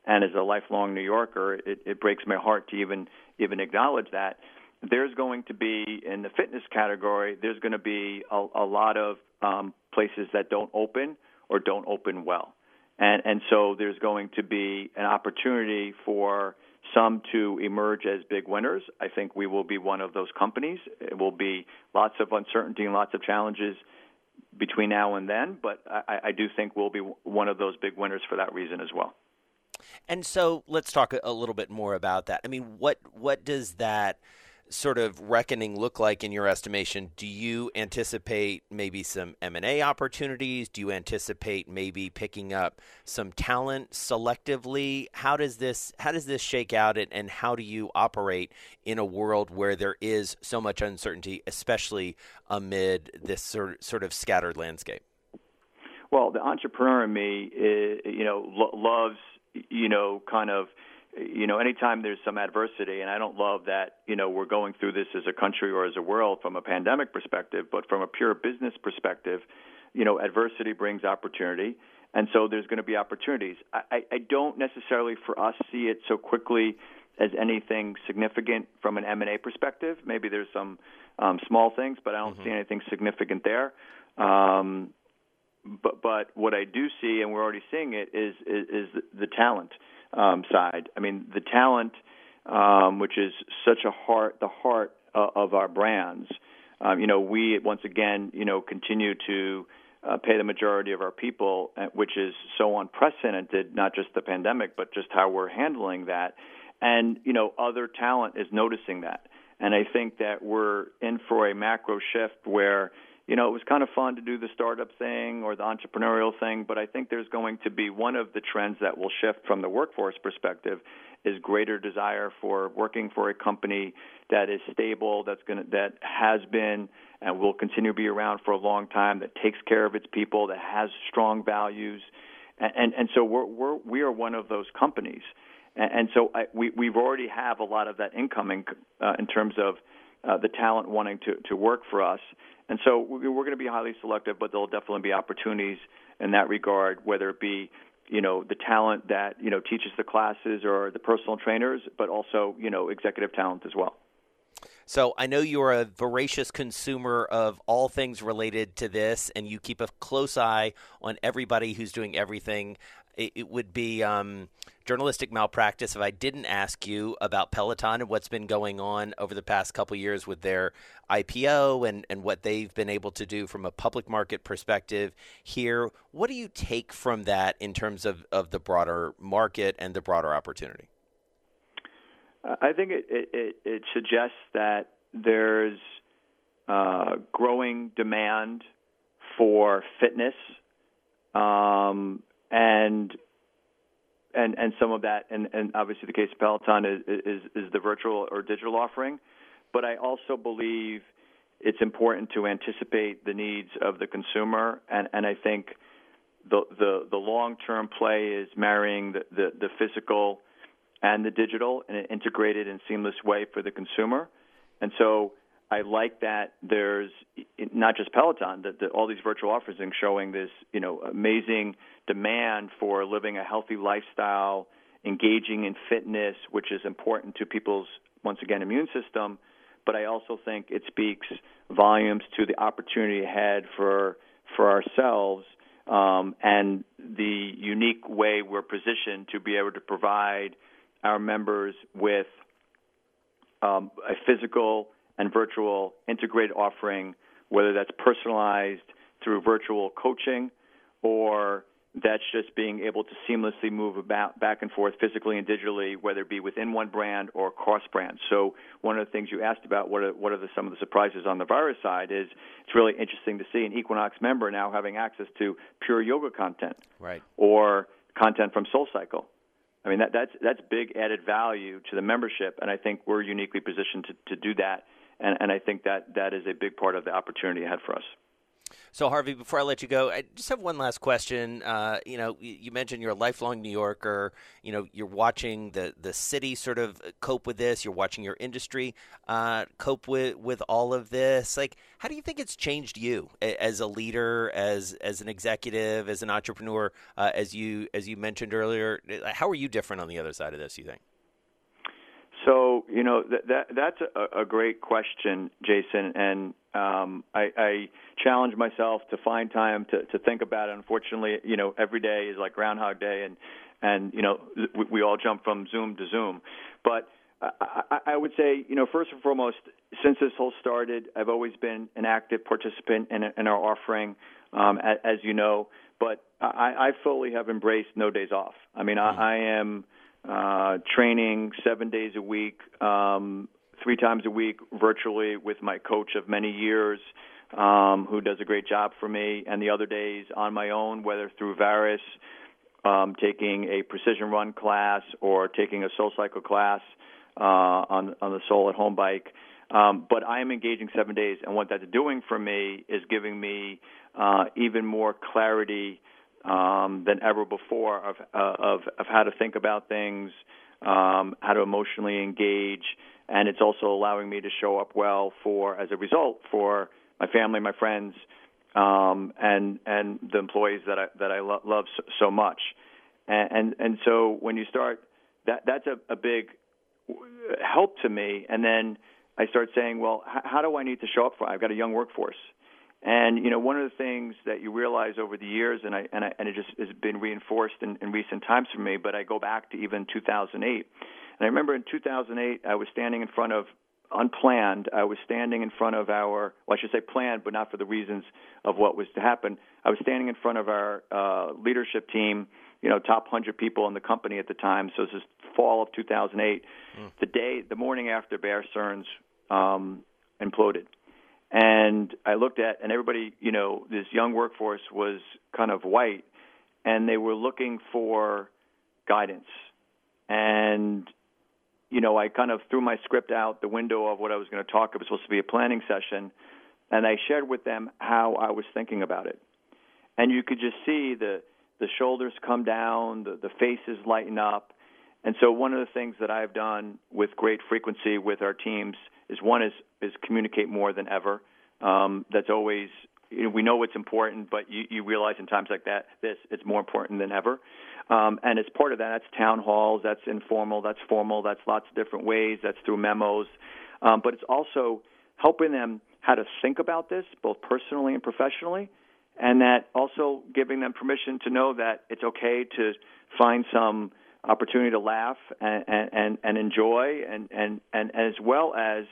and as a lifelong New Yorker, it, it breaks my heart to even even acknowledge that. There's going to be in the fitness category. There's going to be a, a lot of um, places that don't open or don't open well, and and so there's going to be an opportunity for some to emerge as big winners. I think we will be one of those companies. It will be lots of uncertainty and lots of challenges between now and then, but I, I do think we'll be one of those big winners for that reason as well. And so let's talk a, little bit more about that. I mean, what what does that sort of reckoning look like in your estimation? Do you anticipate maybe some M&A opportunities? Do you anticipate maybe picking up some talent selectively? How does this how does this shake out and, and how do you operate in a world where there is so much uncertainty, especially amid this sort sort of scattered landscape? Well, the entrepreneur in me, is, you know, lo- loves you know, kind of, you know, anytime there's some adversity, and I don't love that, you know, we're going through this as a country or as a world from a pandemic perspective, but from a pure business perspective, you know, adversity brings opportunity. And so there's going to be opportunities. I, I don't necessarily for us see it so quickly as anything significant from an M&A perspective. Maybe there's some um, small things, but I don't mm-hmm. see anything significant there. Um, but but what I do see, and we're already seeing it, is is, is the, talent um, side. I mean, the talent, um, which is such a heart, the heart uh, of our brands. Um, you know, we once again, you know, continue to uh, pay the majority of our people, uh, which is so unprecedented. Not just the pandemic, but just how we're handling that. And you know, other talent is noticing that. And I think that we're in for a macro shift where you know, it was kind of fun to do the startup thing or the entrepreneurial thing, but I think there's going to be one of the trends that will shift from the workforce perspective is greater desire for working for a company that is stable, that's going to, that has been and will continue to be around for a long time, that takes care of its people, that has strong values, and and, and so we're, we're we are one of those companies, and, and so I, we we've already have a lot of that incoming uh, in terms of uh, the talent wanting to to work for us, and so we're going to be highly selective, but there'll definitely be opportunities in that regard, whether it be you know the talent that you know teaches the classes or the personal trainers, but also you know executive talent as well. So I know you're a voracious consumer of all things related to this, and you keep a close eye on everybody who's doing everything. It, it would be um, journalistic malpractice if I didn't ask you about Peloton and what's been going on over the past couple years with their IPO and, and what they've been able to do from a public market perspective here. What do you take from that in terms of, of the broader market and the broader opportunity? I think it, it, it suggests that there's uh, growing demand for fitness, um, and and and some of that, and, and obviously the case of Peloton is, is is the virtual or digital offering. But I also believe it's important to anticipate the needs of the consumer, and and I think the the the long term play is marrying the, the the physical and the digital in an integrated and seamless way for the consumer. And so I like that there's not just Peloton, that, that all these virtual offerings showing this, you know, amazing demand for living a healthy lifestyle, engaging in fitness, which is important to people's once again immune system. But I also think it speaks volumes to the opportunity ahead for for ourselves um, and the unique way we're positioned to be able to provide our members with um, a physical and virtual integrated offering, whether that's personalized through virtual coaching or that's just being able to seamlessly move about back and forth physically and digitally, whether it be within one brand or cross brand. So one of the things you asked about, what are, what are the, some of the surprises on the virus side, is it's really interesting to see an Equinox member now having access to pure yoga content, right, or content from SoulCycle I mean, that, that's that's big added value to the membership, and I think we're uniquely positioned to, to do that. And, and I think that that is a big part of the opportunity ahead for us. So Harvey, before I let you go, I just have one last question. Uh, you know, you mentioned you're a lifelong New Yorker. You know, you're watching the the city sort of cope with this. You're watching your industry uh, cope with with all of this. Like, how do you think it's changed you as a leader, as as an executive, as an entrepreneur? Uh, as you as you mentioned earlier, how are you different on the other side of this? You think? So you know that, that that's a, a great question, Jason, and um, I, I challenge myself to find time to, to think about it. Unfortunately, you know, every day is like Groundhog Day, and and you know we, we all jump from Zoom to Zoom. But I, I would say, you know, first and foremost, since this whole started, I've always been an active participant in, in our offering, um, as, as you know. But I, I fully have embraced no days off. I mean, I, I am uh, training seven days a week. Um, three times a week virtually with my coach of many years, um, who does a great job for me, and the other days on my own, whether through Variis, um, taking a precision run class or taking a SoulCycle class uh, on on the Soul at Home bike. Um, but I am engaging seven days, and what that's doing for me is giving me uh, even more clarity um, than ever before of, uh, of of how to think about things, um, how to emotionally engage, and it's also allowing me to show up well for, as a result, for my family, my friends, um, and and the employees that I that I lo- love so, so much, and, and and so when you start, that that's a, a big help to me, and then I start saying, well, h- how do I need to show up for? I've got a young workforce. And you know, one of the things that you realize over the years, and I and, I, and it just has been reinforced in, in recent times for me. But I go back to even 2008, and I remember in 2008, I was standing in front of unplanned. I was standing in front of our, well, I should say planned, but not for the reasons of what was to happen. I was standing in front of our uh, leadership team, you know, top 100 people in the company at the time. So this is fall of 2008, mm. the day, the morning after Bear Stearns um, imploded. And I looked at, and everybody, you know, this young workforce was kind of white, and they were looking for guidance. And, you know, I kind of threw my script out the window of what I was going to talk. It was supposed to be a planning session, and I shared with them how I was thinking about it. And you could just see the the shoulders come down, the, the faces lighten up. And so one of the things that I've done with great frequency with our teams is one is is communicate more than ever. Um, that's always you know, we know it's important, but you, you realize in times like that, this it's more important than ever. Um, and as part of that, that's town halls, that's informal, that's formal, that's lots of different ways, that's through memos. Um, but it's also helping them how to think about this, both personally and professionally, and that also giving them permission to know that it's okay to find some opportunity to laugh and and, and enjoy and, and and as well as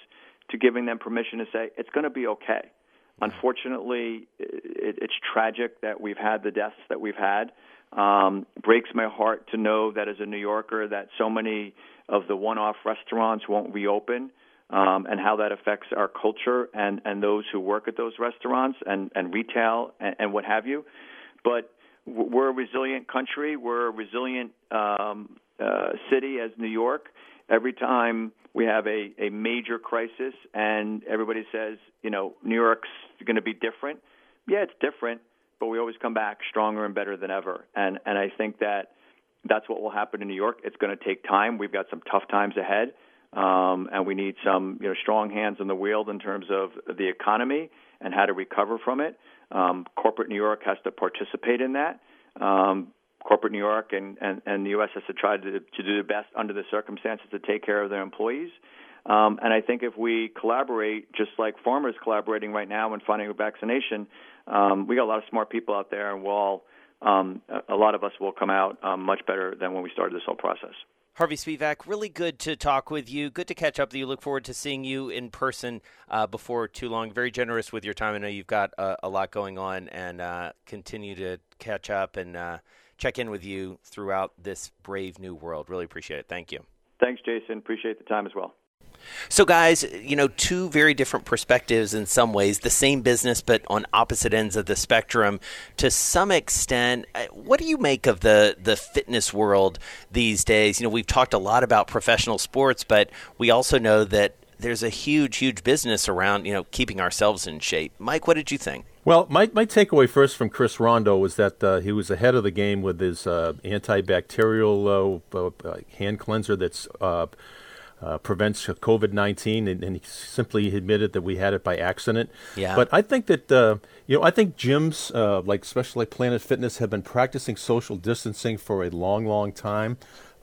to giving them permission to say it's going to be okay. Unfortunately, it, it's tragic that we've had the deaths that we've had. Um, breaks my heart to know that as a New Yorker that so many of the one-off restaurants won't reopen um, and how that affects our culture and, and those who work at those restaurants and, and retail and, and what have you. But we're a resilient country. We're a resilient um, uh, city as New York. Every time we have a, a major crisis and everybody says, you know, New York's going to be different. Yeah, it's different, but we always come back stronger and better than ever. And and I think that that's what will happen in New York. It's going to take time. We've got some tough times ahead um, and we need some you know strong hands on the wheel in terms of the economy and how to recover from it. Um, corporate New York has to participate in that. Um, corporate New York and, and, and the U.S. has to try to, to do the best under the circumstances to take care of their employees. Um, and I think if we collaborate, just like farmers collaborating right now in finding a vaccination, um, we got a lot of smart people out there, and we'll all, um, a lot of us will come out um, much better than when we started this whole process. Harvey Spevak, really good to talk with you. Good to catch up with you. Look forward to seeing you in person uh, before too long. Very generous with your time. I know you've got a, a lot going on and uh, continue to catch up and uh, check in with you throughout this brave new world. Really appreciate it. Thank you. Thanks, Jason. Appreciate the time as well. So, guys, you know, two very different perspectives in some ways, the same business, but on opposite ends of the spectrum to some extent. Uh, what do you make of the, the fitness world these days? You know, we've talked a lot about professional sports, but we also know that there's a huge, huge business around, you know, keeping ourselves in shape. Mike, what did you think? Well, my, my takeaway first from Chris Rondeau was that uh, he was ahead of the game with his uh, antibacterial uh, uh hand cleanser that's uh, prevents COVID 19, and, and, he simply admitted that we had it by accident. Yeah. But I think that, uh, you know, I think gyms, uh, like especially like Planet Fitness, have been practicing social distancing for a long, long time.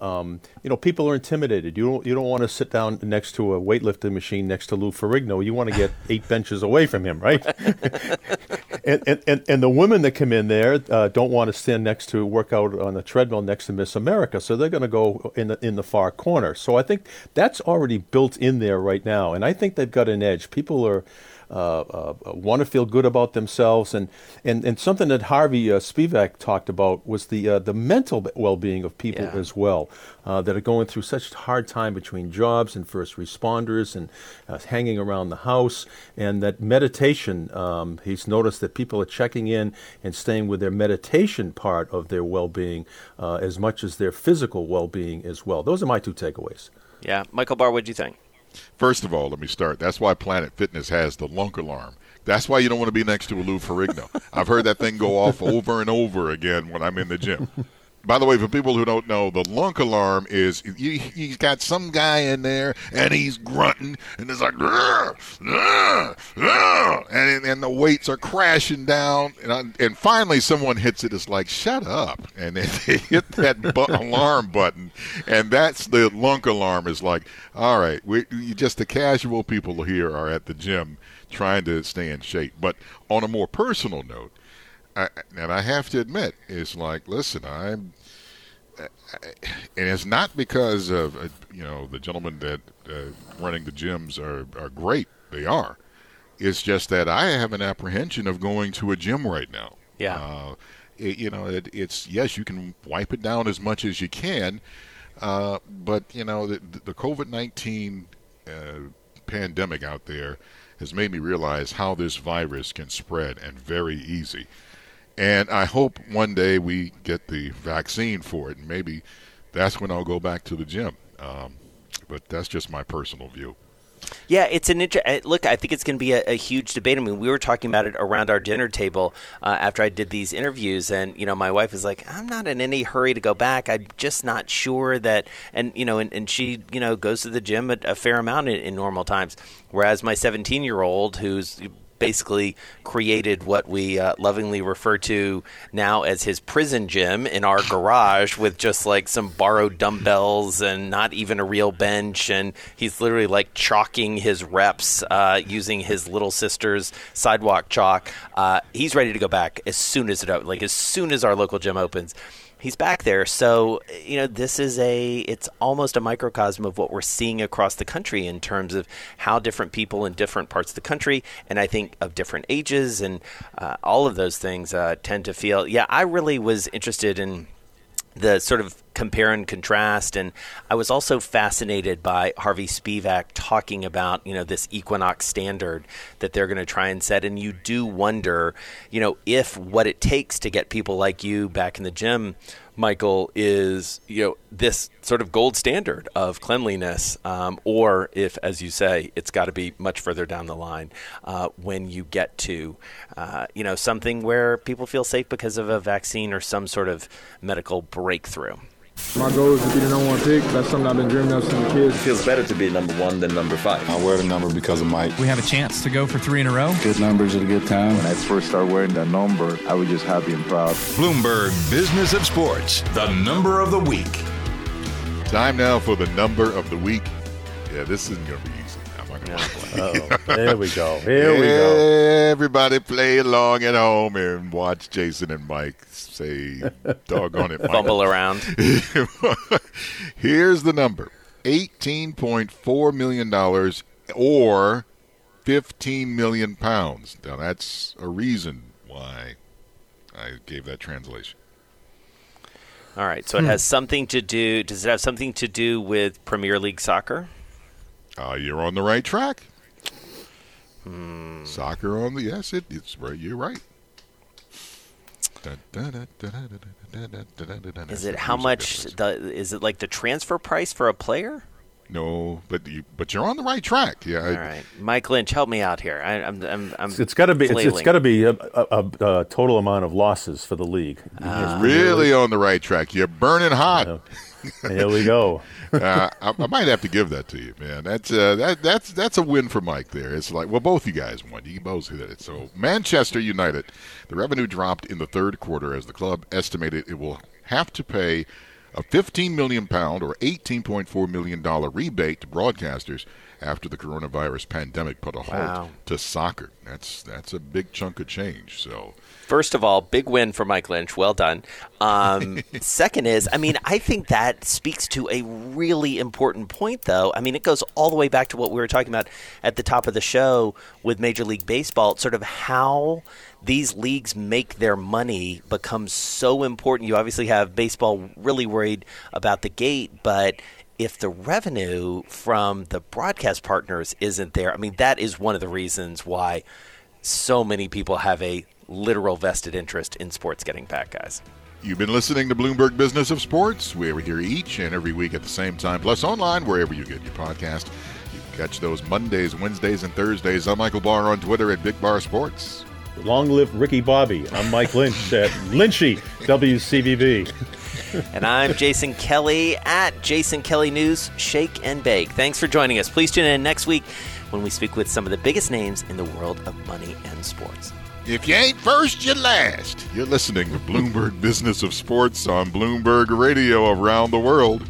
Um, you know, people are intimidated. You don't you don't want to sit down next to a weightlifting machine next to Lou Ferrigno. You want to get [laughs] eight benches away from him, right? [laughs] and, and, and the women that come in there uh, don't want to stand next to work out on a treadmill next to Miss America, so they're going to go in the in the far corner. So I think that's already built in there right now, and I think they've got an edge. People are want to feel good about themselves. And, and, and something that Harvey uh, Spevak talked about was the, uh, the mental well being of people yeah. as well, uh, that are going through such a hard time between jobs and first responders and uh, hanging around the house. And that meditation, um, he's noticed that people are checking in and staying with their meditation part of their well being as much as their physical well being as well. Those are my two takeaways. Yeah. Michael Barr, what do you think? First of all, let me start. That's why Planet Fitness has the lunk alarm. That's why you don't want to be next to a Lou Ferrigno. I've heard that thing go off over and over again when I'm in the gym. By the way, for people who don't know, the lunk alarm is he, has got some guy in there and he's grunting and it's like, and, and the weights are crashing down. And, uh, and finally, someone hits it. It's like, shut up. And then [laughs] they hit that bu- alarm button. And that's the lunk alarm is like, all right, we, just the casual people here are at the gym trying to stay in shape. But on a more personal note, I, and I have to admit, it's like, listen, I'm, and it's not because of uh, you know the gentlemen that uh, running the gyms are are great. They are. It's just that I have an apprehension of going to a gym right now. Yeah. Uh, it, you know, it, it's yes, you can wipe it down as much as you can, uh, but you know the, the COVID nineteen uh, pandemic out there has made me realize how this virus can spread and very easy. And I hope one day we get the vaccine for it, and maybe that's when I'll go back to the gym. Um, but that's just my personal view. Yeah, it's an inter- uh, look. I think it's going to be a, a, huge debate. I mean, we were talking about it around our dinner table uh, after I did these interviews, and you know, my wife is like, "I'm not in any hurry to go back. I'm just not sure that." And you know, and, and she you know goes to the gym a, a fair amount in, in normal times, whereas my 17 year old who's basically created what we uh, lovingly refer to now as his prison gym in our garage with just like some borrowed dumbbells and not even a real bench. And he's literally like chalking his reps uh, using his little sister's sidewalk chalk. Uh, he's ready to go back as soon as it like as soon as our local gym opens he's back there. So, you know, this is a, it's almost a microcosm of what we're seeing across the country in terms of how different people in different parts of the country, and I think of different ages and uh, all of those things uh, tend to feel. Yeah, I really was interested in the sort of compare and contrast. And I was also fascinated by Harvey Spevak talking about, you know, this equinox standard that they're going to try and set. And you do wonder, you know, if what it takes to get people like you back in the gym Michael, is you know this sort of gold standard of cleanliness, um, or if, as you say, it's got to be much further down the line uh, when you get to uh, you know something where people feel safe because of a vaccine or some sort of medical breakthrough. My goal is to be the number one pick. That's something I've been dreaming of since a kid. It feels better to be number one than number five. I wear the number because of Mike. We have a chance to go for three in a row. Good numbers at a good time. When I first started wearing that number, I was just happy and proud. Bloomberg Business of Sports, the number of the week. Time now for the number of the week. Yeah, this isn't going to be easy. I'm not going to play. oh, there we go. [laughs] Here we go. Everybody play along at home and watch Jason and Mike say, doggone it. [laughs] Fumble around. [laughs] Here's the number $18.4 million or 15 million pounds. Now, that's a reason why I gave that translation. All right. So it hmm. has something to do, does it have something to do with Premier League soccer? Uh, you're on the right track. Hmm. Soccer on the yes, it, it's right. You're right. Is it how much? The, is it like the transfer price for a player? No, but you, but you're on the right track. Yeah. All I, right, Mike Lynch, help me out here. I, am I'm, I'm, it's got to be. It's, it's got to be a, a, a, total amount of losses for the league. Uh, really on the right track. You're burning hot. Here we go. [laughs] uh, I, I, might have to give that to you, man. That's uh, that that's that's a win for Mike. There, it's like well, both you guys won. You both hit it. So Manchester United, the revenue dropped in the third quarter as the club estimated it will have to pay a 15 million pound or 18.4 million dollar rebate to broadcasters after the coronavirus pandemic put a halt wow. to soccer. That's that's a big chunk of change. So First of all, big win for Mike Lynch. Well done. Um, [laughs] second is, I mean, I think that speaks to a really important point, though. I mean, it goes all the way back to what we were talking about at the top of the show with Major League Baseball, sort of how these leagues make their money becomes so important. You obviously have baseball really worried about the gate, but if the revenue from the broadcast partners isn't there, I mean, that is one of the reasons why so many people have a literal vested interest in sports getting back, guys. You've been listening to Bloomberg Business of Sports. We're here each and every week at the same time, plus online wherever you get your podcast. You can catch those Mondays, Wednesdays, and Thursdays. I'm Michael Barr on Twitter at Big Bar Sports. Long live Ricky Bobby. I'm Mike Lynch at Lynchy WCVB. [laughs] and I'm Jason Kelly at Jason Kelly News Shake and Bake. Thanks for joining us. Please tune in next week when we speak with some of the biggest names in the world of money and sports. If you ain't first, you're last. You're listening to Bloomberg Business of Sports on Bloomberg Radio around the world.